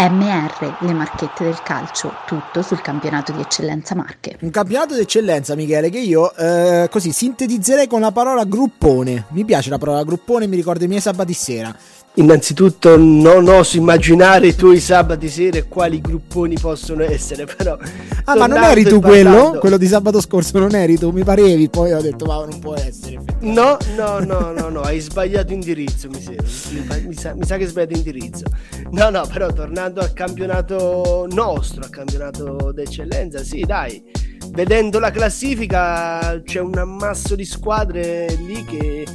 MR, le marchette del calcio, tutto sul campionato di eccellenza Marche. Un campionato di eccellenza, Michele, che io eh, così sintetizzerei con la parola gruppone. Mi piace la parola gruppone, mi ricorda i miei sabati sera. Innanzitutto non oso immaginare i tuoi sabati sera e quali grupponi possono essere, però... Ah, ma non eri tu quello? Quello di sabato scorso non eri tu, mi parevi, poi ho detto ma non può essere. No, no, no, no, no, hai sbagliato indirizzo, mi, sembra. Mi, mi, sa, mi sa che hai sbagliato indirizzo. No, no, però tornando al campionato nostro, al campionato d'eccellenza, sì, dai vedendo la classifica c'è un ammasso di squadre lì che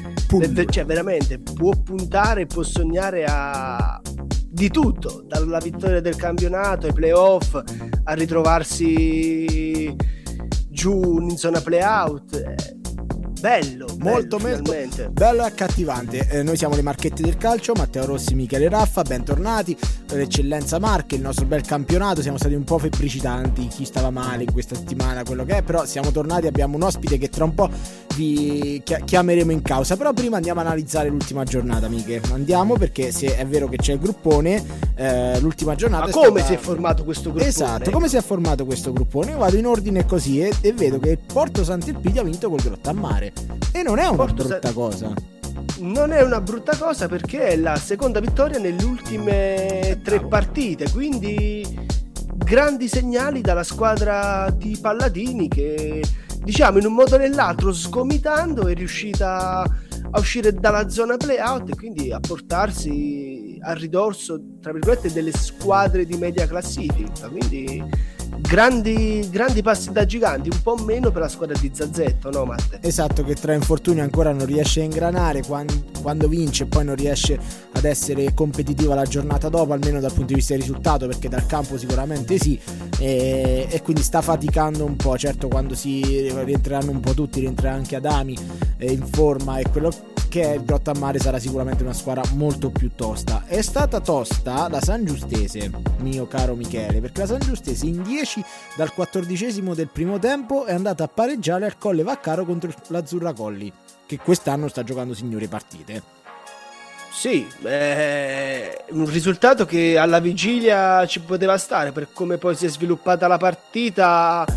cioè, veramente può puntare, può sognare a di tutto, dalla vittoria del campionato ai playoff a ritrovarsi giù in zona playout. Eh, bello, molto bello, molto bello e accattivante. Eh, noi siamo le marchette del calcio, Matteo Rossi, Michele Raffa, bentornati l'eccellenza Marche, il nostro bel campionato. Siamo stati un po' febbricitanti, chi stava male in questa settimana, quello che è, però siamo tornati, abbiamo un ospite che tra un po' vi chiameremo in causa. Però prima andiamo a analizzare l'ultima giornata, amiche. Andiamo perché se è vero che c'è il gruppone, eh, l'ultima giornata. Ma come stata... si è formato questo gruppone? Esatto, come si è formato questo gruppone? Io vado in ordine così e, e vedo che Porto Sant'Elpidio ha vinto col Grottammare. E non è una Porto brutta Sa- cosa. Non è una brutta cosa perché è la seconda vittoria nelle ultime tre partite, quindi grandi segnali dalla squadra di Palladini che diciamo in un modo o nell'altro sgomitando è riuscita a uscire dalla zona playout e quindi a portarsi a ridorso tra virgolette delle squadre di media classifica quindi grandi, grandi passi da giganti, un po' meno per la squadra di Zazzetto, no Matte? Esatto, che tra infortuni ancora non riesce a ingranare, quando, quando vince poi non riesce ad essere competitiva la giornata dopo, almeno dal punto di vista del risultato, perché dal campo sicuramente sì, e, e quindi sta faticando un po', certo quando si rientreranno un po' tutti, rientrerà anche Adami eh, in forma e quello che il Grottammare sarà sicuramente una squadra molto più tosta. È stata tosta la San Giustese, mio caro Michele, perché la San Giustese in 10 dal quattordicesimo del primo tempo è andata a pareggiare al Colle Vaccaro contro l'Azzurra Colli, che quest'anno sta giocando signore partite. Sì, è un risultato che alla vigilia ci poteva stare per come poi si è sviluppata la partita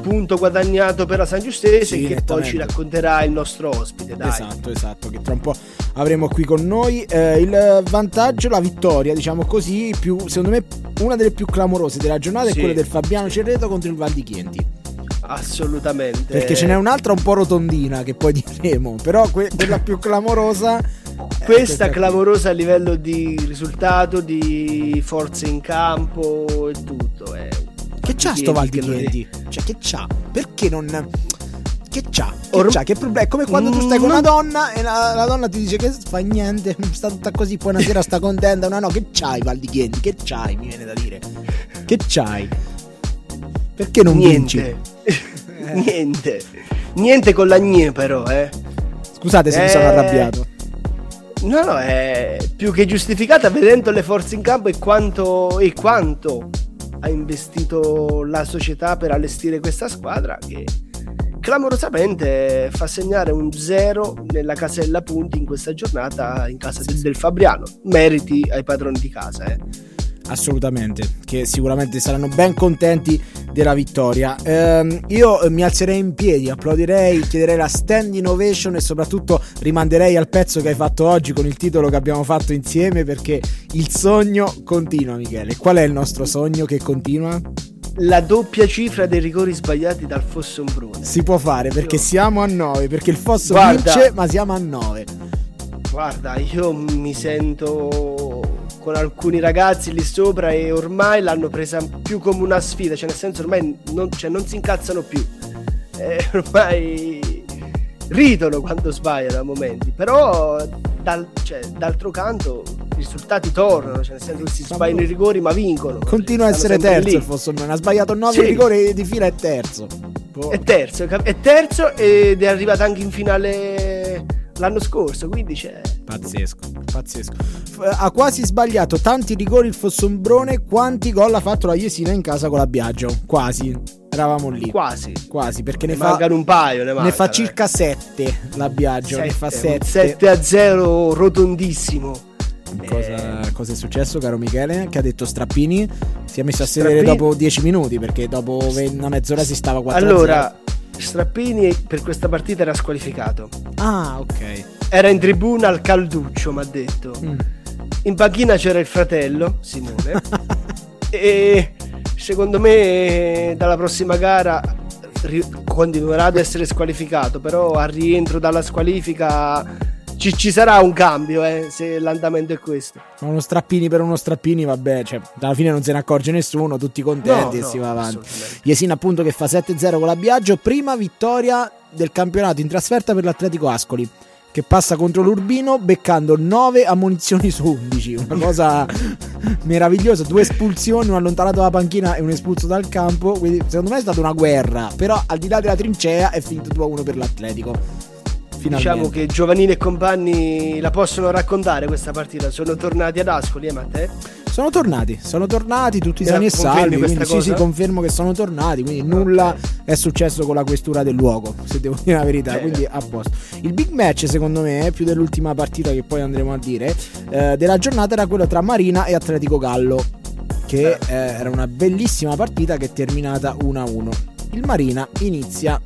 punto guadagnato per la San Giustese sì, che poi ci racconterà il nostro ospite. Dai. Esatto, esatto, che tra un po' avremo qui con noi. Eh, il vantaggio, la vittoria, diciamo così, più, secondo me una delle più clamorose della giornata sì. è quella del Fabiano Cerreto contro il Val di Chienti. Assolutamente. Perché ce n'è un'altra un po' rotondina che poi diremo, però que- quella più clamorosa questa clamorosa a livello di risultato, di forze in campo e tutto. È che c'ha sto Val di Chieti? Cioè, che c'ha? Perché non. Che c'ha? Che Or- c'ha? Che problema? È come quando tu stai con una donna e la, la donna ti dice che fa niente, sta tutta così, poi una sera sta contenta. No, no, che c'hai Val di Chieti? Che c'hai? Mi viene da dire. Che c'hai? Perché non niente. vinci? niente. Niente con la gne però, eh. Scusate se eh... mi sono arrabbiato. No, no, è più che giustificata vedendo le forze in campo e quanto, e quanto ha investito la società per allestire questa squadra che clamorosamente fa segnare un 0 nella casella punti in questa giornata in casa del, del Fabriano. Meriti ai padroni di casa. Eh assolutamente, che sicuramente saranno ben contenti della vittoria. Eh, io mi alzerei in piedi, applaudirei, chiederei la stand innovation e soprattutto rimanderei al pezzo che hai fatto oggi con il titolo che abbiamo fatto insieme perché il sogno continua, Michele. Qual è il nostro sogno che continua? La doppia cifra dei rigori sbagliati dal Fosso Ombrone. Si può fare perché io... siamo a 9, perché il Fosso Guarda, vince, ma siamo a 9. Guarda, io mi sento con alcuni ragazzi lì sopra e ormai l'hanno presa più come una sfida, cioè nel senso ormai non, cioè, non si incazzano più, eh, ormai ridono quando sbagliano a momenti, però dal, cioè, d'altro canto i risultati tornano, cioè nel senso che si sbagliano i rigori ma vincono. Continua a essere terzo Fossolmano, ha sbagliato 9 sì. rigori di fila è terzo. È terzo, è terzo ed è arrivato anche in finale l'anno scorso, quindi c'è... Pazzesco, pazzesco. Ha quasi sbagliato tanti rigori il Fossombrone quanti gol ha fatto la Jesina in casa con la Biagio, quasi. Eravamo lì. Quasi. Quasi, perché ne, ne fa... un paio, ne, manca, ne fa circa 7 la Biagio, 7, ne fa 7. 7 a 0 rotondissimo. Cosa, eh. cosa, è successo, caro Michele? Che ha detto Strappini si è messo a sedere Strappini... dopo 10 minuti perché dopo una mezz'ora si stava 4 Allora, Strappini per questa partita era squalificato. Ah, ok. Era in tribuna al calduccio, mi ha detto. Mm. In panchina c'era il fratello, Simone. e secondo me dalla prossima gara continuerà ad essere squalificato, però al rientro dalla squalifica ci, ci, sarà un cambio eh, se l'andamento è questo. Uno strappini per uno strappini, vabbè, cioè, alla fine non se ne accorge nessuno, tutti contenti no, e no, si va avanti. Jesina appunto che fa 7-0 con la Biagio, prima vittoria del campionato in trasferta per l'Atletico Ascoli che passa contro l'Urbino beccando 9 ammonizioni su 11, una cosa meravigliosa, due espulsioni, un allontanato dalla panchina e un espulso dal campo, quindi secondo me è stata una guerra, però al di là della trincea è finito 2-1 per l'Atletico. Finalmente. Diciamo che Giovanini e compagni la possono raccontare questa partita. Sono tornati ad Ascoli, eh, Matteo? Sono tornati, sono tornati tutti sani e salvi. Quindi sì, sì, confermo che sono tornati. Quindi nulla okay. è successo con la questura del luogo, se devo dire la verità. Bene. Quindi a posto. Il big match, secondo me, più dell'ultima partita che poi andremo a dire, eh, della giornata era quello tra Marina e Atletico Gallo. Che eh, era una bellissima partita che è terminata 1-1. Il Marina inizia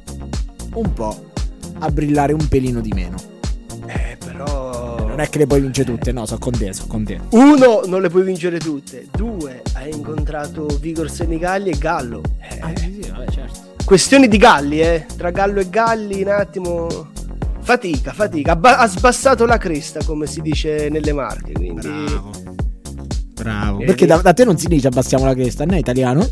un po' a brillare un pelino di meno. Eh, però. Non è che le puoi vincere tutte, no, sono con te, sono con te. Uno, non le puoi vincere tutte. Due, hai incontrato Vigor Senigalli e Gallo. Eh, ah, sì, sì, vabbè, certo. Questioni di Galli, eh. Tra Gallo e Galli, un attimo. Fatica, fatica. Ha, ha sbassato la cresta, come si dice nelle marche. Quindi. Bravo. Bravo. Perché da, da, te non si dice abbassiamo la cresta, è italiano?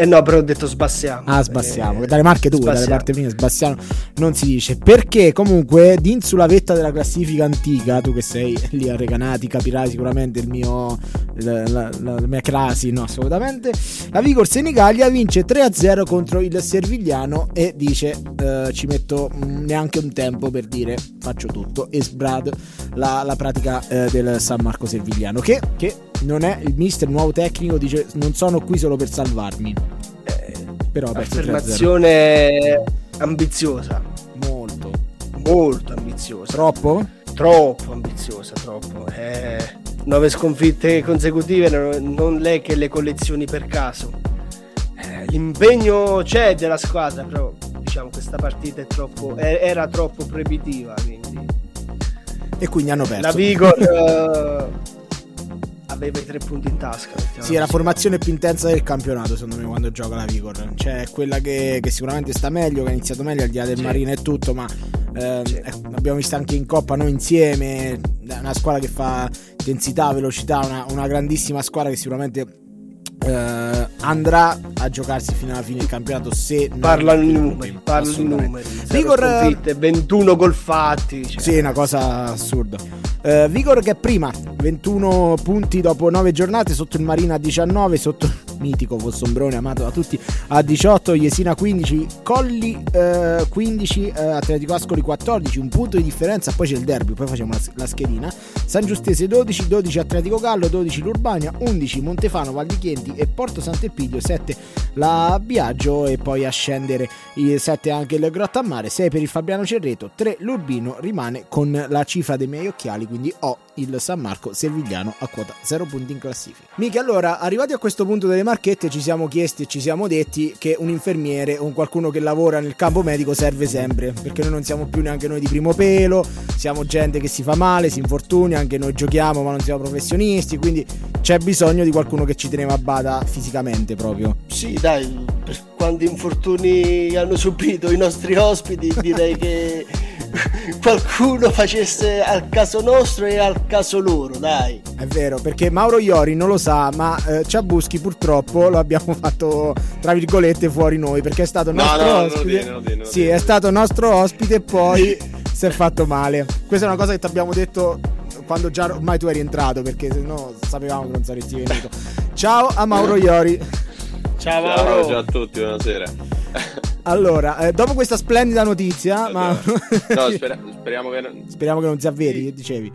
Eh no, però ho detto sbassiamo. Ah, sbassiamo. Eh, dalle marche tue, dalle parti mie, sbassiamo. Non si dice. Perché comunque, din sulla vetta della classifica antica, tu che sei lì a Recanati, capirai sicuramente il mio... La, la, la, la mia crasi, no, assolutamente. La Vigor Senigallia vince 3-0 contro il Servigliano e dice eh, ci metto mm, neanche un tempo per dire faccio tutto e sbrad la, la pratica eh, del San Marco Servigliano che, che non è il mister nuovo tecnico dice non sono qui solo per salvarmi. Eh, però affermazione ambiziosa. Molto. Molto ambiziosa. Troppo? troppo ambiziosa troppo. Eh, nove sconfitte consecutive non, lei che le collezioni per caso. Eh, l'impegno c'è della squadra però diciamo questa partita è troppo, era troppo proibitiva quindi e quindi hanno perso la Vigor aveva i tre punti in tasca. Sì, è la formazione più intensa del campionato, secondo me, quando gioca la Vigor. Cioè, quella che, che sicuramente sta meglio, che ha iniziato meglio, al di là del sì. Marina e tutto, ma eh, sì. l'abbiamo visto anche in Coppa noi insieme. È una squadra che fa intensità, velocità, una, una grandissima squadra che sicuramente eh, andrà a giocarsi fino alla fine del campionato se parla in numeri parla in numeri Vigor 21 gol fatti cioè. sì una cosa assurda. Uh, Vigor che è prima 21 punti dopo 9 giornate sotto il Marina a 19 sotto mitico Fossombrone amato da tutti a 18 Jesina 15 Colli eh, 15 eh, Atletico Ascoli 14 un punto di differenza poi c'è il derby poi facciamo la, la schedina. San Giustese 12 12 Atletico Gallo 12 l'Urbania 11 Montefano Val di Chienti e Porto Sant'Epidio 7 la Biagio e poi a scendere i 7 anche il Grotta a Mare 6 per il Fabiano Cerreto 3 l'Urbino rimane con la cifra dei miei occhiali quindi ho il San Marco Servigliano a quota 0 punti in classifica. Mica allora arrivati a questo punto delle marchette ci siamo chiesti e ci siamo detti che un infermiere o qualcuno che lavora nel campo medico serve sempre, perché noi non siamo più neanche noi di primo pelo, siamo gente che si fa male, si infortuna, anche noi giochiamo ma non siamo professionisti, quindi c'è bisogno di qualcuno che ci teneva a bada fisicamente proprio. Sì, dai, per quanti infortuni hanno subito i nostri ospiti direi che qualcuno facesse al caso nostro e al caso loro, dai. È vero, perché Mauro Iori non lo sa, ma eh, Ciabuschi purtroppo lo abbiamo fatto, tra virgolette, fuori noi, perché è stato no, nostro no, ospite. Non lo dire, non sì, dire. è stato nostro ospite e poi si è fatto male. Questa è una cosa che ti abbiamo detto quando già ormai tu eri entrato, perché se no sapevamo che non saresti venuto. Ciao a Mauro Iori. Ciao Mauro. Ciao a tutti, buonasera. Allora, eh, dopo questa splendida notizia, ma... no, spera- speriamo, che non... speriamo che non si avveri, che dicevi?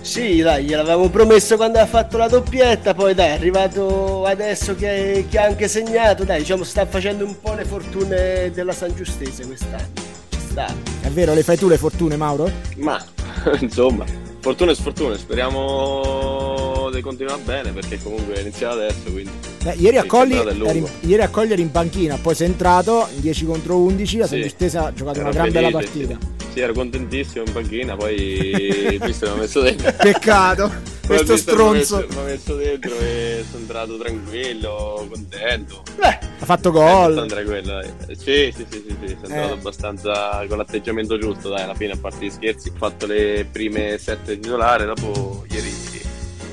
Sì, dai, gliel'avevamo promesso quando ha fatto la doppietta, poi dai, è arrivato adesso che, che, ha anche segnato, dai, diciamo sta facendo un po' le fortune della San Giustese quest'anno. Ci sta. È vero, le fai tu le fortune, Mauro? Ma, insomma. Fortuna e sfortuna, speriamo di continuare bene perché comunque è iniziato adesso. Quindi Beh, ieri, a Colli, eri, ieri a Colli eri in panchina, poi sei entrato in 10 contro 11, la sì. Stesa ha giocato una gran bella partita. Sì. sì, ero contentissimo in panchina, poi visto mi ha messo dentro. Peccato. questo stronzo. Mi ha messo, messo, dentro e sono entrato tranquillo, contento. Beh, ha fatto gol. Tranquillo, sì, sì, sì, sì, sì, sono eh. entrato abbastanza con l'atteggiamento giusto, dai, alla fine a parte gli scherzi. Ho fatto le prime sette titolari, dopo ieri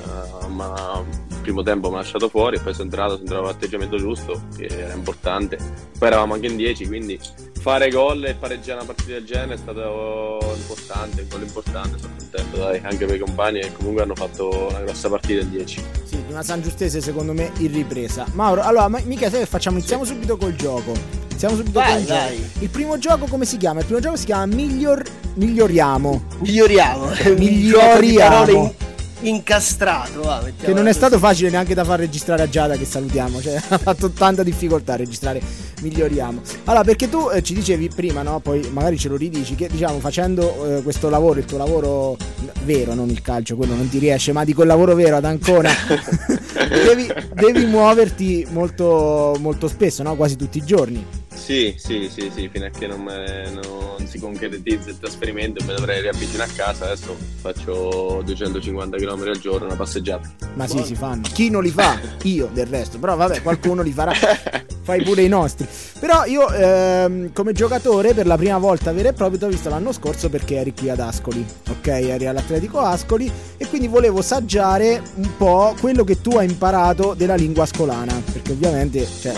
uh, ma il primo tempo mi ha lasciato fuori e poi sono entrato, sono entrato con l'atteggiamento giusto, che era importante. Poi eravamo anche in 10, quindi fare gol e pareggiare una partita del genere è stato importante, un gol importante, sono contento dai, anche per i compagni che comunque hanno fatto una grossa partita il 10. Sì, una San Giustese secondo me in ripresa. Mauro, allora, mica sai che facciamo? Iniziamo sì. subito col gioco. Iniziamo subito vai, col vai. gioco. Il primo gioco come si chiama? Il primo gioco si chiama Miglior... Miglioriamo. Miglioriamo. Miglioriamo incastrato. Va, che non è stato facile neanche da far registrare a Giada, che salutiamo. Cioè, ha fatto tanta difficoltà a registrare. Miglioriamo. Allora, perché tu eh, ci dicevi prima, no? Poi magari ce lo ridici, che diciamo facendo eh, questo lavoro, il tuo lavoro vero, non il calcio, quello non ti riesce, ma di quel lavoro vero ad Ancona, devi, devi, muoverti molto, molto spesso, no? Quasi tutti i giorni. Sì, sì, sì, sì, fino a che non, me, non si concretizza il trasferimento mi dovrei riavvicinare a casa. Adesso faccio 250 km al giorno, una passeggiata. Ma sì, si fanno. Chi non li fa? Io del resto. Però vabbè, qualcuno li farà. Fai pure i nostri. Però io ehm, come giocatore per la prima volta vero e proprio ti ho visto l'anno scorso perché eri qui ad Ascoli. Ok, eri all'Atletico Ascoli e quindi volevo saggiare un po' quello che tu hai imparato della lingua ascolana. Perché ovviamente cioè,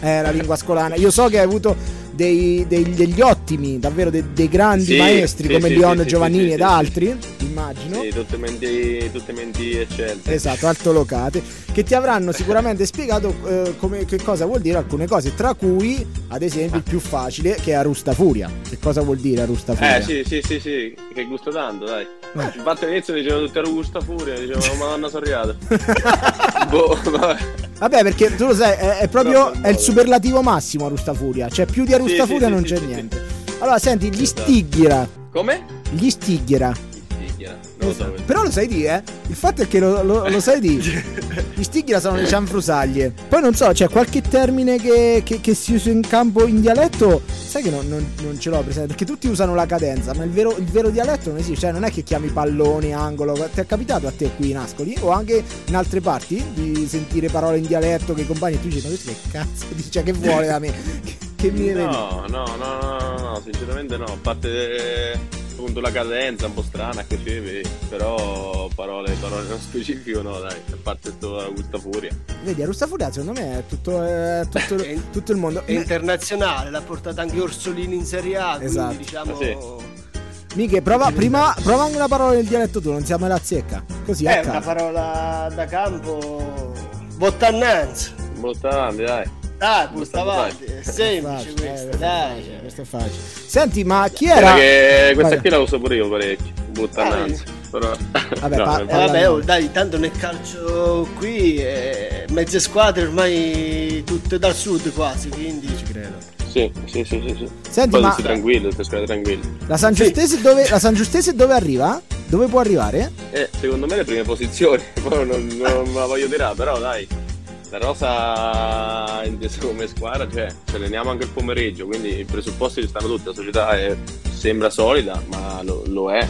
è la lingua ascolana. Io so che hai avuto dei, dei, degli ottimi, davvero dei, dei grandi sì, maestri sì, come sì, Leon Giovannini ed altri, immagino. Sì, tutte menti, tutte menti eccellenti. Esatto, altolocate, che ti avranno sicuramente spiegato eh, come, che cosa vuol dire alcune cose, tra cui ad esempio il più facile che è Arusta Furia. Che cosa vuol dire Arusta Furia? Eh sì, sì, sì, sì, che gusta tanto, dai. Eh. Infatti all'inizio dicevano tutti Arusta Furia, dicevano madonna sorriata. boh, vabbè. Vabbè, perché tu lo sai, è, è proprio è il superlativo massimo Arusta Furia. Cioè, più di Arusta Furia sì, non c'è niente. Allora, senti, gli esatto. Stighira. Come? Gli Stighira. Lo so, Però lo sai di, eh? Il fatto è che lo, lo, lo sai di. Gli Stighira sono le cianfrusaglie. Poi non so, c'è qualche termine che, che, che, si usa in campo in dialetto. Sai che non, non, non, ce l'ho presente. Perché tutti usano la cadenza, ma il vero, il vero dialetto non esiste. Cioè, non è che chiami pallone, angolo. Ti è capitato a te qui in Ascoli? O anche in altre parti di sentire parole in dialetto che i compagni tu dici, ma che cazzo dice? Che vuole da me? Che, mi no, no, no, no, no, no, sinceramente no. A parte appunto la cadenza un po' strana così, però parole, parole non specifico no dai, a parte tutta questa furia. Vedi, a Rusta Furia secondo me è tutto, è tutto, è, tutto il mondo. È internazionale, l'ha portata anche Orsolini in Serie A, esatto. quindi diciamo... Ah, sì. Miche, prova, prima, prova anche una parola nel dialetto tu, non siamo la zecca. Così è. Eh, una parola da campo. Bottannanza. Bottannanza, dai. Dai, busta avanti, è semplice eh, questo, dai. Questo è facile. Senti, ma chi era? Che questa qui la uso pure io parecchio, buttananza. Però... Vabbè, no, pa- eh, vabbè oh, dai, tanto nel calcio qui eh, mezze squadre ormai tutte dal sud quasi, quindi ci credo. Sì, sì, sì, sì. sì. Senti, ma... tranquillo, squadre tranquillo. La San Giustese, sì. dove, la San Giustese dove arriva? Dove può arrivare? Eh, secondo me le prime posizioni. Poi non, non me la voglio tirare, però dai la rosa intesa come squadra, cioè ci alleniamo anche il pomeriggio, quindi i presupposti ci stanno tutti, la società è, sembra solida, ma lo, lo è,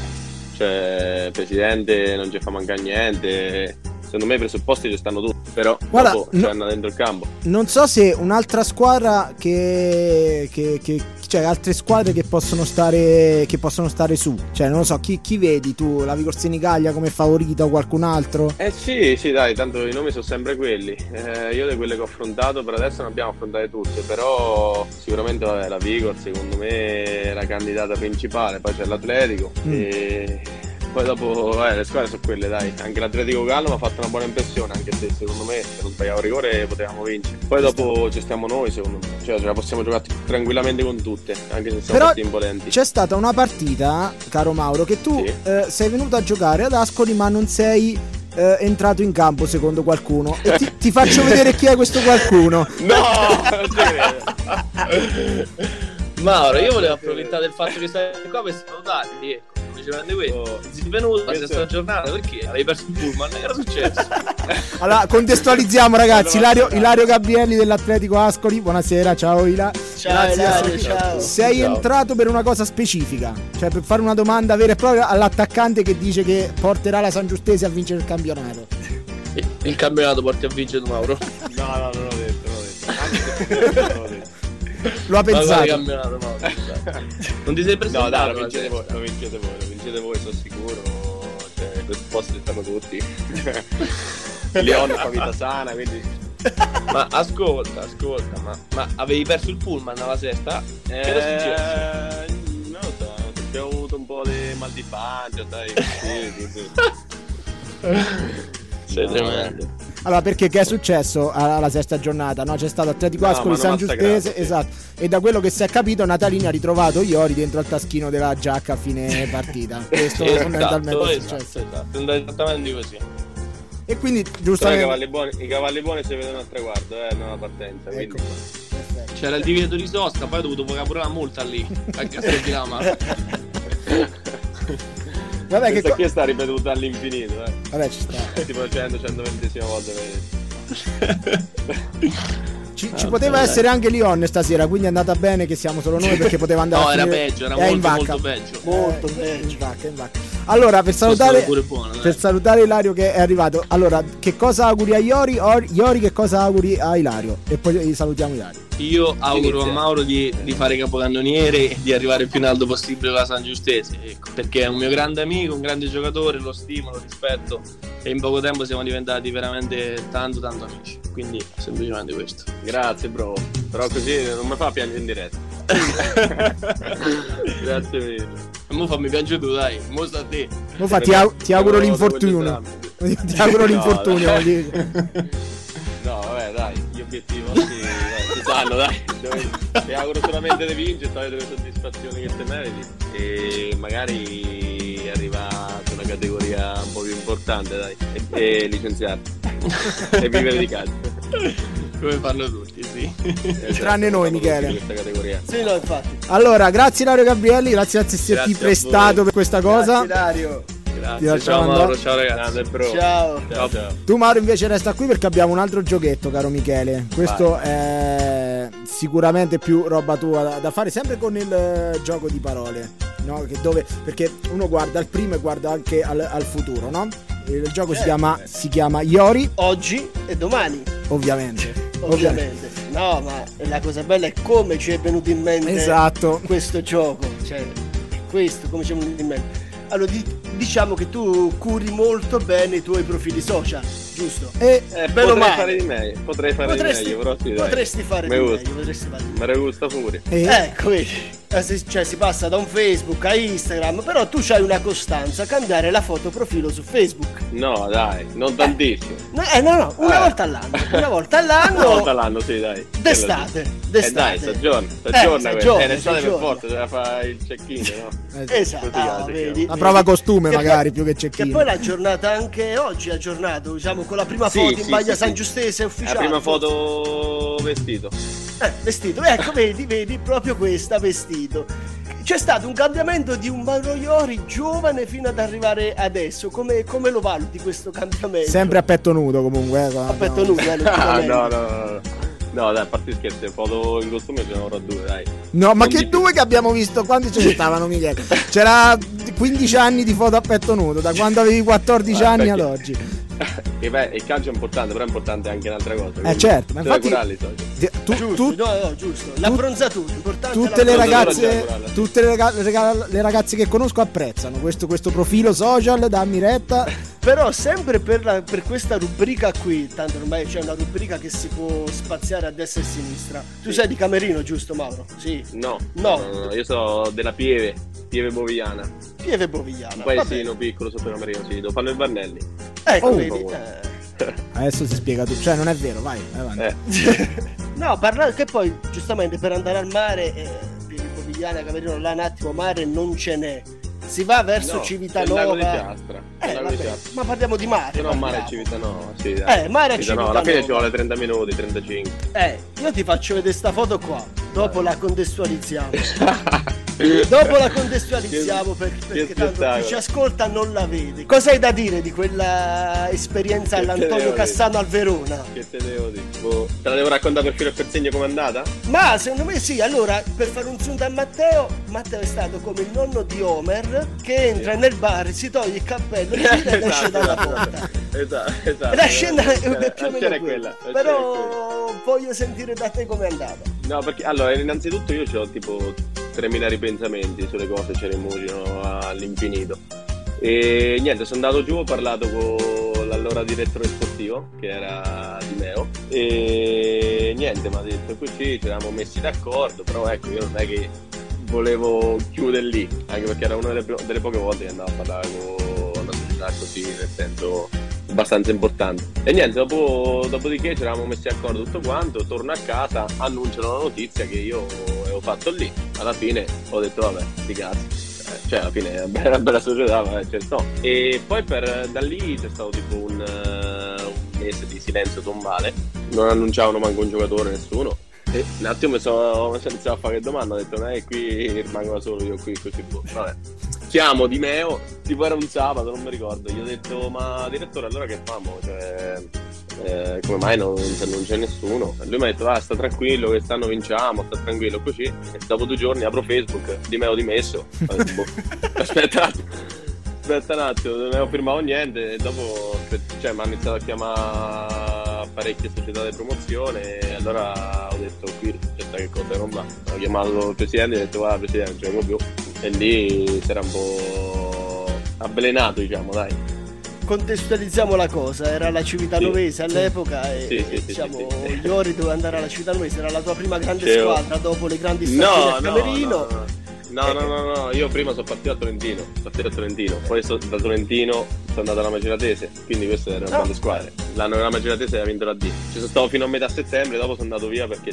cioè presidente non ci fa mancare niente, secondo me i presupposti ci stanno tutti, però Guarda, dopo no, dentro il campo. Non so se un'altra squadra che, che, che cioè altre squadre che possono stare, che possono stare su, cioè non lo so, chi, chi vedi tu, la Vigorsini Gallia come favorita o qualcun altro? Eh sì, sì dai, tanto i nomi sono sempre quelli, eh, io di quelle che ho affrontato per adesso non abbiamo affrontate tutte, però sicuramente vabbè, la Vigor secondo me è la candidata principale, poi c'è l'Atletico mm. e poi dopo eh, le squadre sono quelle, dai. Anche l'Atletico Gallo mi ha fatto una buona impressione, anche se secondo me se non sbagliavo rigore potevamo vincere. Poi dopo ci stiamo noi, secondo me. Cioè ce la possiamo giocare tranquillamente con tutte, anche se siamo stati imponenti. C'è stata una partita, caro Mauro, che tu sì. eh, sei venuto a giocare ad Ascoli, ma non sei eh, entrato in campo secondo qualcuno e ti, ti, faccio vedere chi è questo qualcuno no Mauro io volevo approfittare del fatto che stai qua per salutarti ecco ci prende questo. Oh. Si è venuto la Questo- stessa giornata perché avevi perso il pullman, che era successo? Allora, contestualizziamo ragazzi, Ilario. Ilario Gabrielli dell'Atletico Ascoli, buonasera, ciao Ila. Ciao, Grazie Ilario, ciao. Sei Ciao. entrato per una cosa specifica, cioè per fare una domanda vera e propria all'attaccante che dice che porterà la San Giustese a vincere il campionato. il campionato porti a vincere Mauro. No, no, non l'ho detto, non l'ho detto. Non l'ho detto. Lo ha pensato. Mauro? Non ti sei presentato? No, dai, lo la vincete voi, lo vincete voi, vincete voi, sono sicuro. Cioè, questi posti stanno tutti. Leon fa vita sana, quindi Ma ascolta, ascolta, ma, ma avevi perso il pullman alla sesta? Che era successo? Eh, non lo so, abbiamo avuto un po' di mal di pancia, sai. Sì, sì, sì. Sei No, tremendo. Allora, perché che è successo alla sesta giornata? No? C'è stato Atletico No, Ascoli, San Giustese, esatto. E da quello che si è capito, Natalini ha ritrovato Iori dentro al taschino della giacca a fine partita. Questo fondamentalmente è esatto, successo. esatto, è esattamente così. E quindi, Però i giustamente. cavalli buoni, i cavalli buoni si vedono al traguardo, eh, non alla partenza. Ecco. C'era il divieto di sosta, poi ho dovuto pagare pure la multa lì, a Castel di Lama. Vabbè, che Questa co- qui sta ripetuta all'infinito, eh. Vabbè, ci sta. tipo 100 120 volte. vedi. Ci, ci poteva essere anche Lyon stasera, quindi è andata bene che siamo solo noi perché poteva andare No, a era peggio, era molto molto peggio. Molto Eh, peggio. in vacca, in vacca. Allora, per salutare, buono, per salutare Ilario che è arrivato. Allora, che cosa auguri a Iori? Or- Iori, che cosa auguri a Ilario? E poi salutiamo Ilario. Io auguro Inizia. a Mauro di, di fare capocannoniere e di arrivare il più in alto possibile alla San Giustese, ecco, perché è un mio grande amico, un grande giocatore, lo stimo, lo rispetto e in poco tempo siamo diventati veramente tanto tanto amici. Quindi semplicemente questo. Grazie, bro. Però così non mi fa piangere in diretta. Grazie mille. Mo fammi piangere tu, dai, mo sta a te. Mo fa, ti, au- ti auguro l'infortunio. ti auguro No, l'infortunio. dai. No, vabbè, dai, gli obiettivi vostri dai, si sanno, dai. Ti auguro solamente di vincere, togliere le soddisfazioni che te meriti e magari arriva ad una categoria un po' più importante, dai, e, e licenziarti e vivere di calcio. Come fanno tutti, sì. Esatto, Tranne noi, Michele. Questa categoria. Sì, no, infatti. Allora, grazie Ilario Gabrielli, grazie di esserti Grazie a prestato voi. per questa cosa. Grazie, Dario. Grazie. Ciao Mauro, ciao ragazzi. Bro. Ciao. Ciao, ciao. Tu Mauro invece resta qui perché abbiamo un altro giochetto, caro Michele. Questo è sicuramente più roba tua da- fare, sempre con il eh, gioco di parole. No? Che dove, perché uno guarda al primo e guarda anche al, al futuro, no? Il gioco si, Certo. chiama, si chiama Iori, Oggi e domani, ovviamente. Ovviamente. No, ma la cosa bella è come ci è venuto in mente Esatto. questo gioco. Cioè, questo, come ci è venuto in mente. Allora, di- diciamo che tu curi molto bene i tuoi profili social, giusto? E Eh, Bene o potrei fare di meglio, potrei fare Potresti, di meglio, però sì, dai. potresti fare Mi di gusta. meglio, potresti fare di meglio. Me ne gusta pure. e- Ecco, vedi. Eh, si- Cioè, si passa da un Facebook a Instagram, però tu hai una costanza, cambiare la foto profilo su Facebook. No, dai, non tantissimo. No, eh, no, no, una Eh. volta all'anno. Una volta all'anno. Una volta all'anno, sì, dai. D'estate, Eh d'estate. dai, soggiorno, Eh, soggiorna questa. soggiorna, Eh, l'estate per forza, doveva fare il check-in, no? eh, Esatto, ah, vedi, la prova costume Che magari poi- più che Che check-in. poi la giornata anche oggi è aggiornato, diciamo, con la prima Sì, foto sì, in maglia sì, San sì. Giustese La ufficiale. prima foto vestito. Eh, vestito, ecco, vedi, vedi, proprio questa, vestito. C'è stato un cambiamento di un Mauro Iori giovane fino ad arrivare adesso. Come, come lo valuti questo cambiamento? Sempre a petto nudo comunque. eh, a petto no. nudo, eh, Ah, no, no, no, no. No, dai, a parte scherzi, foto in costume ce ne avrò due, dai. No, ma Non che di più. due che abbiamo visto? Quanti ce ne stavano, Michele? C'era 15 anni di foto a petto nudo, da quando avevi 14 Ah, anni perché- ad oggi. Che beh, il calcio è importante, però è importante anche un'altra cosa. quindi certo, ma infatti- curarli i social. Ti- tu- Giusto, tu- no, no, giusto. L'abbronzatura, importante tutte le ragazze, tutte le, raga- rega- le ragazze che conosco apprezzano questo, questo profilo social da Miretta. Però sempre per, la- per questa rubrica qui, tanto ormai c'è una rubrica che si può spaziare a destra e a sinistra. Tu sei di Camerino, giusto Mauro? Sì. No, No. no, no, io sono della Pieve, Pieve Boviana. Pieve Bovigliana. Un paesino piccolo sotto Camerino, sì, dove fanno i Barnelli. Ecco, Oh. vedi. eh. Adesso si spiega tu, cioè non è vero, vai, vai avanti. Eh, No, parla che poi giustamente per andare al mare, eh, Pieve Bovigliana, Camerino, là un attimo mare non ce n'è. Si va verso no, Civitanova. Piastra. Eh, ma parliamo di mare. Se no, mare. Civitanova, sì. Eh, mare a Civitanova, alla fine ci Civitanova. vuole 30 minuti, 35. Eh, io ti faccio vedere sta foto qua, dopo la contestualizziamo. Dopo la contestualizziamo per, perché tanto chi ci ascolta non la vede. Cosa hai da dire di quella esperienza all'Antonio Cassano al Verona? Che te devo dire? Boh, te la devo raccontare per filo e per segno com'è andata? Ma secondo me sì, allora per fare un sunto a Matteo, Matteo è stato come il nonno di Homer che entra sì. nel bar, si toglie il cappello, gira esatto, e esce dalla porta. Esatto, esatto. La scena è più o meno quella. Però voglio sentire da te com'è andata. No, perché allora, innanzitutto io ho tipo 3000 ripensamenti sulle cose ce ne muoiono all'infinito. E niente, sono andato giù, ho parlato con l'allora direttore sportivo, che era Di Meo, e niente, mi ha detto così, ci eravamo messi d'accordo, però ecco, io non è che volevo chiudere lì, anche perché era una delle, delle poche volte che andavo a parlare con una società così, nel senso abbastanza importante. E niente, dopo, dopodiché ci eravamo messi d'accordo tutto quanto, torno a casa, annunciano la notizia che io avevo fatto lì. Alla fine ho detto vabbè, di cazzo. Eh, cioè alla fine è una bella, bella società, ma cioè, no. E poi per, da lì c'è stato tipo un, uh, un mese di silenzio tombale, non annunciavano manco un giocatore, nessuno. E un attimo mi sono, iniziato a fare domanda, ho detto, no, qui rimango da solo io qui, così boh. Vabbè chiamo di Meo, tipo era un sabato, non mi ricordo. Gli ho detto, ma direttore, allora che famo? Cioè, eh, come mai non, non, c'è nessuno? Lui mi ha detto, ah, sta tranquillo, che stanno vinciamo, sta tranquillo, così. E dopo due giorni apro Facebook, di Meo dimesso. Boh, aspetta, aspetta un attimo, non avevo firmato niente. E dopo, cioè, mi hanno iniziato a chiamare parecchie società di promozione e allora ho detto qui aspetta che cosa non va ho chiamato il presidente e ho detto guarda presidente non ce ne più e lì si era un po' avvelenato, diciamo, dai. Contestualizziamo la cosa, era la Civitanovese sì, all'epoca e, sì, sì, diciamo Iori doveva andare alla Civitanovese, era la tua prima grande C'è squadra dopo le grandi stagioni no, al Camerino. No, no, No, no, no, no, io prima sono partito a Tolentino, partito a Tolentino, poi so, da Tolentino sono andato alla Maceratese, quindi queste erano no. grandi squadre. L'anno della Maceratese aveva vinto la D. Ci sono stato fino a metà settembre, dopo sono andato via perché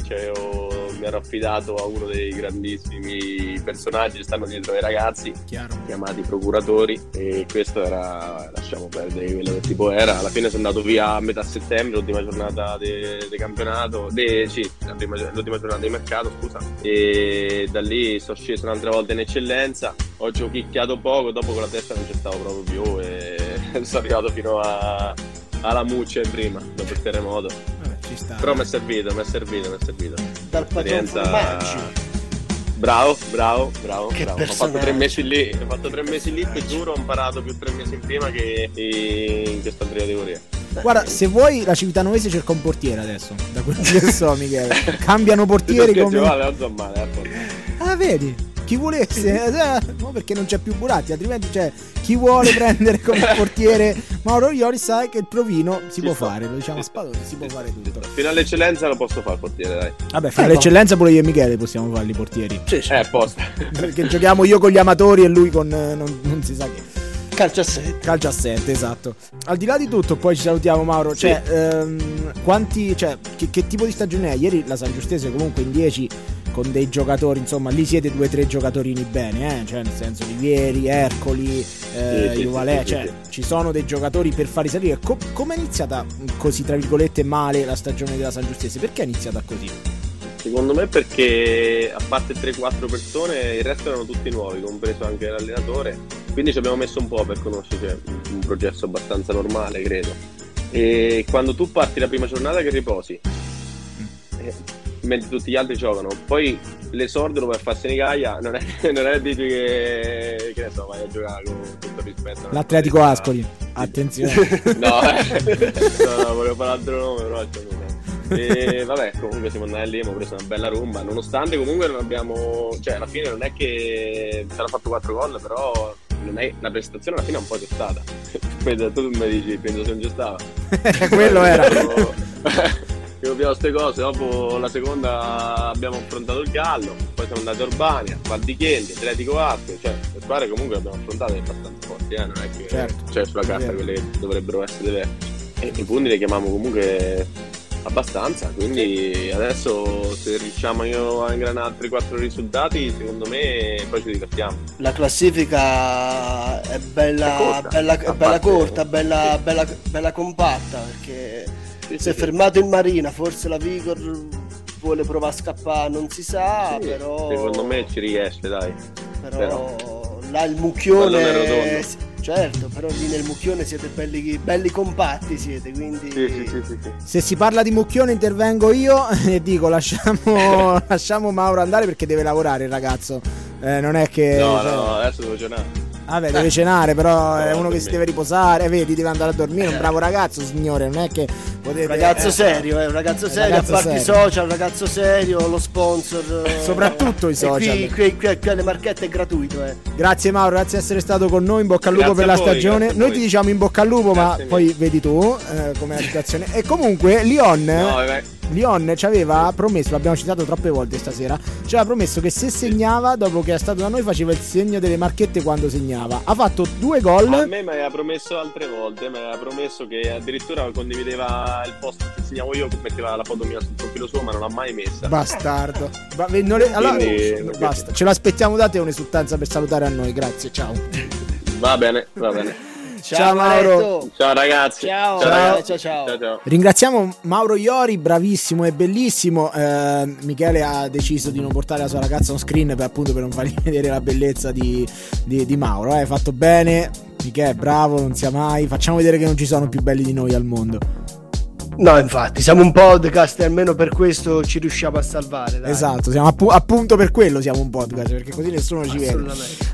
mi ero affidato a uno dei grandissimi personaggi che stanno dietro ai ragazzi, Chiaro. chiamati procuratori, e questo era, lasciamo perdere quello che tipo era. Alla fine sono andato via a metà settembre, l'ultima giornata del de campionato, de, sì, prima, l'ultima giornata di mercato, scusa, e da lì sono sceso un'altra volta in eccellenza, ho giochicchiato poco, dopo con la testa non c'è stato proprio più e sono arrivato fino a, alla Muccia prima, dopo il terremoto. Vabbè, Però mi è servito, mi è servito, mi è servito. Dal patron Bravo, bravo, bravo, che bravo. Ho fatto tre mesi lì, ho fatto tre mesi lì, ti giuro, ho imparato più tre mesi in prima che in questa categoria. Guarda, se vuoi la Civitanovese cerca un portiere adesso, da quello che so, Michele. Cambiano portieri come... Vale, non male, ecco. Ah, vedi? chi volesse, eh, no, perché non c'è più Buratti, altrimenti c'è chi vuole prendere come portiere Mauro Iori sa che il provino si, si può fa. fare, lo diciamo a Spadone, si può fare tutto. Fino all'eccellenza lo posso fare il portiere, dai. Vabbè, fino ecco. all'eccellenza pure io e Michele possiamo fare i portieri. Sì, sì. Eh, apposta. perché giochiamo io con gli amatori e lui con eh, non, non si sa che. Calcio a 7. Calcio a 7, esatto. Al di là di tutto, poi ci salutiamo Mauro. Sì. Cioè, ehm, quanti, cioè, che, che, tipo di stagione è? Ieri la San Giustese comunque in 10 con dei giocatori, insomma, lì siete due o tre giocatorini bene, eh? cioè nel senso Rivieri, Ercoli, eh, sì, cioè ci sono dei giocatori per far risalire. Co- come è iniziata così, tra virgolette, male la stagione della San Giustese? Perché è iniziata così? Secondo me perché a parte 3-4 persone il resto erano tutti nuovi, compreso anche l'allenatore, quindi ci abbiamo messo un po' per conoscere, cioè, un processo abbastanza normale credo. E quando tu parti la prima giornata che riposi, eh, mentre tutti gli altri giocano. Poi l'esordio per farsi in Italia non è, non è dici che, che ne so, vai a giocare con tutto il rispetto. L'Atletico Ascoli, attenzione. no, no, no, volevo fare altro nome, però c'è e vabbè, comunque siamo andati lì, abbiamo preso una bella rumba, nonostante comunque non abbiamo, cioè alla fine non è che ci hanno fatto 4 gol, però è, la prestazione alla fine un po' c'è stata. tu mi dici, penso non c'è stava. Quello era che dobbiamo queste cose. Dopo la seconda abbiamo affrontato il Gallo, poi siamo andati a Urbania, Valdichienti, Atletico Vasco, cioè le squadre comunque abbiamo affrontato abbastanza forti, eh? non è che certo. cioè, sulla carta quelle che dovrebbero essere diverse. E i punti li chiamiamo comunque abbastanza, quindi adesso se riusciamo io a ingranare altri quattro risultati, secondo me poi ci divertiamo. La classifica è bella, è corta, bella, è bella, corta bella, sì. bella, bella compatta perché sì, si è fermato in Marina, forse la Vigor vuole provare a scappare non si sa, Sì, però... Secondo me ci riesce, dai. Però, però- là il mucchione... Certo, però lì nel mucchione siete belli, belli compatti siete, quindi... Sì, sì, sì, sì, sì. Se si parla di mucchione intervengo io e dico lasciamo, lasciamo Mauro andare perché deve lavorare il ragazzo. Eh, non è che... No, cioè- no, adesso devo cenare. Vabbè, deve cenare, però è No, uno che si deve riposare. Vedi, deve andare a dormire. È un bravo ragazzo, signore. Non è che potete. Un ragazzo eh, serio, eh, un ragazzo serio, ragazzo a parte i social, un ragazzo serio, lo sponsor. eh, Soprattutto i e social. Qui, qui, qui, qui alle marchette è gratuito, eh. Grazie Mauro, grazie di essere stato con noi. In bocca al lupo Grazie per la voi, stagione. Noi ti diciamo in bocca al lupo, ma Grazie poi mille. vedi tu eh, com'è la situazione. E comunque, Lion. No, vabbè. Lion ci aveva promesso, l'abbiamo citato troppe volte stasera, ci aveva promesso che se segnava, dopo che è stato da noi, faceva il segno delle marchette quando segnava. Ha fatto due gol. A me mi aveva promesso altre volte, mi aveva promesso che addirittura condivideva il post che segnavo io, metteva la foto mia sul profilo suo, ma non l'ha mai messa. Bastardo. Va- ve- non le- allora, Quindi- basta. Ce l'aspettiamo da te un'esultanza per salutare a noi. Grazie, ciao. Va bene, va bene. Ciao, Mauro. Maretto. Ciao ragazzi. Ciao, ciao, ragazzi. ciao, ciao. ciao, ciao. Ringraziamo Mauro Iori, bravissimo e bellissimo. Eh, Michele ha deciso di non portare la sua ragazza on screen per, appunto per non fargli vedere la bellezza di, di- di Mauro. eh. Hai fatto bene. Michele, bravo, non sia mai. Facciamo vedere che non ci sono più belli di noi al mondo. No, infatti, siamo un podcast e almeno per questo ci riusciamo a salvare. Dai. Esatto, siamo appu- appunto per quello siamo un podcast, perché così nessuno ci vede.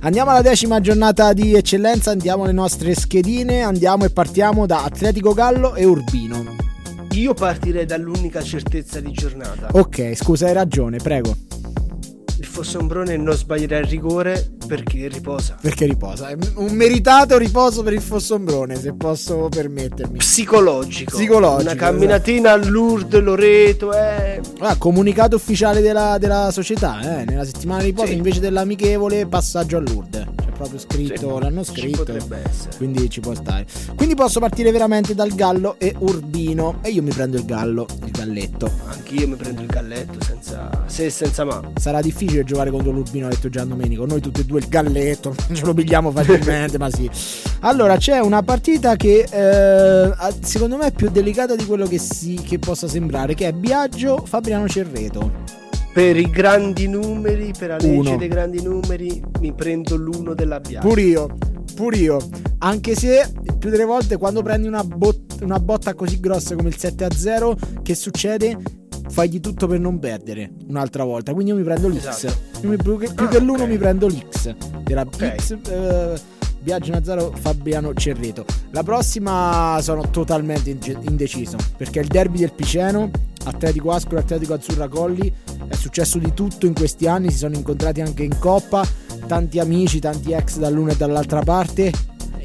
Andiamo alla decima giornata di eccellenza, andiamo alle nostre schedine, andiamo e partiamo da Atletico Gallo e Urbino. Io partirei dall'unica certezza di giornata. Ok, scusa, hai ragione, prego. Il Fossombrone non sbaglierà il rigore perché riposa. Perché riposa. È Un meritato riposo per il Fossombrone, se posso permettermi. Psicologico. Psicologico, Una camminatina a Lourdes, Loreto, eh. Ah, comunicato ufficiale della, della società, eh. Nella settimana di riposo Sì. invece dell'amichevole passaggio a Lourdes. Proprio scritto, Sì, l'hanno ci scritto. potrebbe essere. Quindi ci può stare. Quindi posso partire veramente dal Gallo e Urbino. E io mi prendo il Gallo, il galletto. Anch'io mi prendo il galletto senza se e senza ma. Sarà difficile giocare contro l'Urbino, ha detto Gian Domenico. Noi tutti e due il galletto, ce lo pigliamo facilmente, ma sì. Allora, c'è una partita che eh, secondo me è più delicata di quello che, si, che possa sembrare, che è Biagio Fabriano Cerreto. Per i grandi numeri, per la legge Uno. dei grandi numeri, mi prendo l'uno della Bianca. Pur io, pur io. Anche se più delle volte quando prendi una, bot- una botta così grossa come il 7-0, che succede? Fagli tutto per non perdere un'altra volta. Quindi io mi prendo l'X. Esatto. Io mi- più che, più Ah, che l'uno ok. mi prendo l'X. Della Ok. X. eh, Biagio Nazzaro Fabiano Cerreto. La prossima sono totalmente indeciso perché il derby del Piceno, Atletico Ascolo, Atletico Azzurra Colli. È successo di tutto in questi anni, si sono incontrati anche in coppa, tanti amici, tanti ex dall'una e dall'altra parte.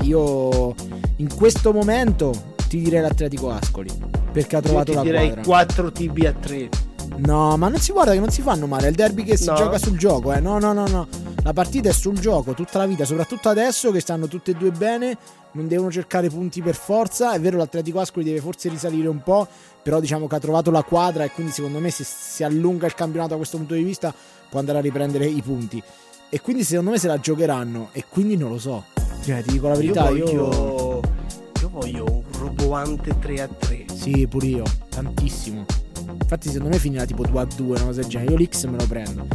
Io in questo momento ti direi l'Atletico Ascoli perché ha Io trovato ti la direi quadra. 4 TB a 3. No, ma non si guarda che non si fanno male. È il derby che si No. gioca sul gioco, eh. No, no, no, no. La partita è sul gioco tutta la vita, soprattutto adesso che stanno tutte e due bene. Non devono cercare punti per forza. È vero, l'Atletico Ascoli deve forse risalire un po'. Però diciamo che ha trovato la quadra e quindi secondo me se si allunga il campionato da questo punto di vista può andare a riprendere i punti. E quindi secondo me se la giocheranno. E quindi non lo so. Cioè, ti dico la verità, io, io... voglio, io voglio un roboante 3 a 3. Sì, pure io. Tantissimo. Infatti secondo me finirà tipo 2 a 2, una cosa del genere. Io l'X me lo prendo.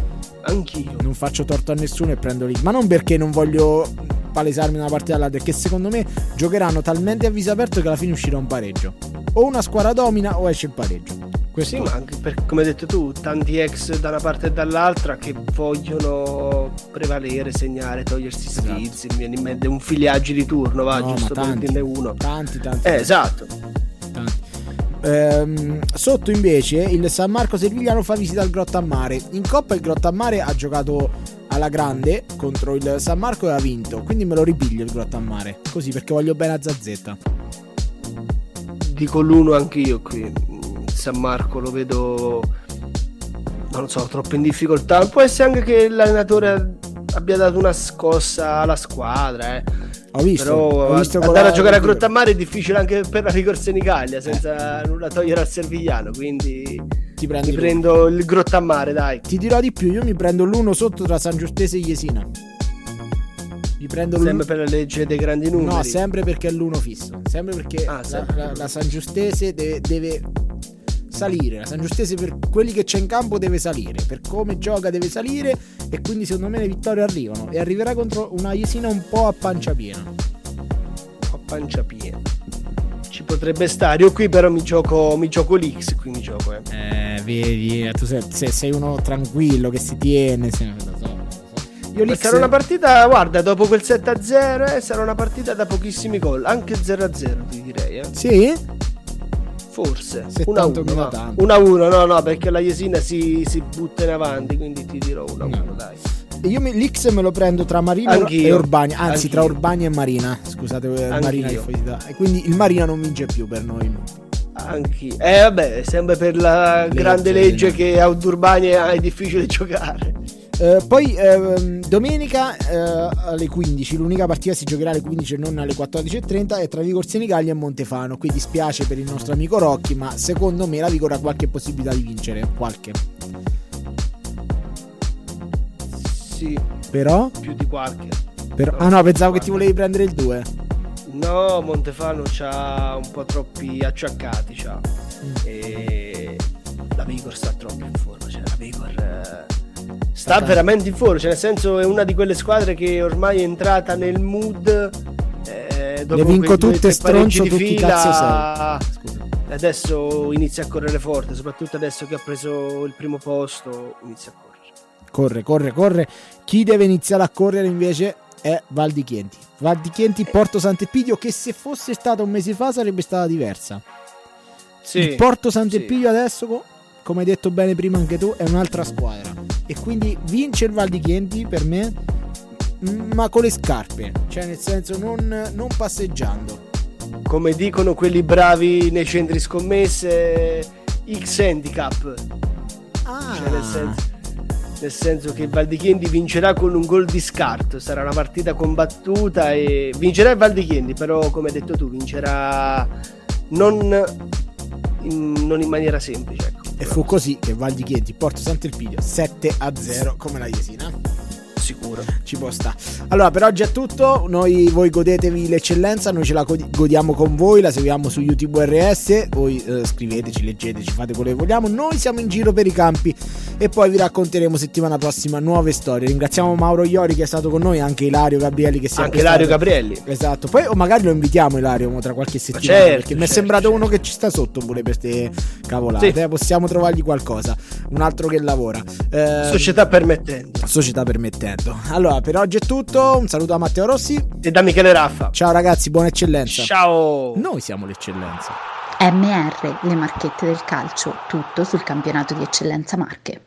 Anch'io. non faccio torto a nessuno e prendo l'X. Ma non perché non voglio palesarmi da una parte dall'altra, perché secondo me giocheranno talmente a viso aperto che alla fine uscirà un pareggio. O una squadra domina o esce il pareggio. Questo Sì, ma anche per, come hai detto tu, tanti ex da una parte e dall'altra che vogliono prevalere, segnare, togliersi Esatto. sfizi. Mi viene in mente un filiaggi di turno, va, No, giusto per tanti. dirne uno. tanti, tanti. Eh, esatto. Ehm, sotto invece il San Marco Servigliano fa visita al Grottammare. In Coppa il Grottammare ha giocato alla grande contro il San Marco e ha vinto. Quindi me lo ripiglio il Grottammare. Così perché voglio bene a Zazzetta. Dico l'uno anch'io qui. San Marco lo vedo, non so, troppo in difficoltà. Può essere anche che l'allenatore abbia dato una scossa alla squadra, eh. Ho visto. Però ho visto andare a giocare a Grottammare è difficile anche per la ricorsa in Italia, senza nulla togliere al Servigliano. Quindi Ti prendi mi tu. prendo il Grottammare, dai. Ti dirò di più, io mi prendo l'uno sotto tra San Giustese e Jesina. Mi prendo l'uno. Sempre per la legge dei grandi numeri. No, sempre perché è l'uno fisso. Sempre perché Ah, la, sempre. la- la San Giustese deve, deve- salire. La San Giustese per quelli che c'è in campo deve salire, per come gioca deve salire e quindi secondo me le vittorie arrivano e arriverà contro una Jesina un po' a pancia piena. A pancia piena. Ci potrebbe stare, io qui però mi gioco, mi gioco l'X, qui mi gioco. Eh, eh vedi, tu sei, sei, uno tranquillo che si tiene, se. Io lì sarà una partita, guarda, dopo quel 7-0 eh, sarà una partita da pochissimi gol, anche 0-0 ti direi. Eh. Sì? Forse. 1-1, no. 1-1, no, no, perché la Jesina si, si, butta in avanti, quindi ti dirò 1-1, no. dai. Io mi, l'X me lo prendo tra Marina Anch'io. e Urbani, anzi Anch'io. tra Urbani e Marina. Scusate, eh, Anch'io. Marina e quindi il Marina non vince più per noi. Anch'io. Eh vabbè, sempre per la legge, grande legge che a Urbani è difficile giocare. Eh, poi eh, domenica eh, alle 15, l'unica partita si giocherà alle 15 e non alle 14.30 è tra Vigor Senigallia e Montefano. Qui dispiace per il nostro amico Rocchi, ma secondo me la Vigor ha qualche possibilità di vincere. Qualche. Sì. Però? Più di qualche. Però... Ah no, pensavo che ti volevi prendere il 2. No, Montefano c'ha un po' troppi acciaccati. C'ha. Mm. E la Vigor sta troppo in forma. Cioè, la Vigor eh, sta veramente in forma, cioè nel senso è una di quelle squadre che ormai è entrata nel mood eh, dopo Le vinco quei, tutte stronzo di fila, adesso inizia a correre forte, soprattutto adesso che ha preso il primo posto, inizia a correre. Corre, corre, corre. Chi deve iniziare a correre invece è Val di Chienti. Val di Chienti, Porto Sant'Epidio, che se fosse stata un mese fa sarebbe stata diversa. Sì, il Porto Sant'Epidio sì. adesso, come hai detto bene prima anche tu, è un'altra squadra e quindi vince il Val di Chienti per me ma con le scarpe cioè nel senso non, non passeggiando come dicono quelli bravi nei centri scommesse X handicap ah. cioè nel senso, nel senso che Val di Chienti vincerà con un gol di scarto sarà una partita combattuta e vincerà il Val di Chienti però come hai detto tu vincerà non in, non in maniera semplice ecco. E fu così che Val di Chienti porta Sant'Elpidio 7 a 0 come la Jesina sicuro. Ci può sta. Allora, per oggi è tutto. Noi, voi godetevi l'eccellenza. Noi ce la godiamo con voi. La seguiamo su YouTube RS. Voi eh, scriveteci, leggeteci, fate quello che vogliamo. Noi siamo in giro per i campi. E poi vi racconteremo settimana prossima nuove storie. Ringraziamo Mauro Iori che è stato con noi, anche Ilario Gabrielli che si è Anche Ilario. Gabrielli. Esatto. Poi o magari lo invitiamo Ilario tra qualche settimana. Certo, perché certo, mi è certo, sembrato certo. uno che ci sta sotto pure per queste cavolate. Sì. Eh, possiamo trovargli qualcosa. Un altro che lavora. Eh, società permettendo. Società permettendo Allora, per oggi è tutto. Un saluto da Matteo Rossi e da Michele Raffa. Ciao ragazzi, buona eccellenza. Ciao. Noi siamo l'eccellenza. MR, le marchette del calcio, tutto sul campionato di eccellenza Marche.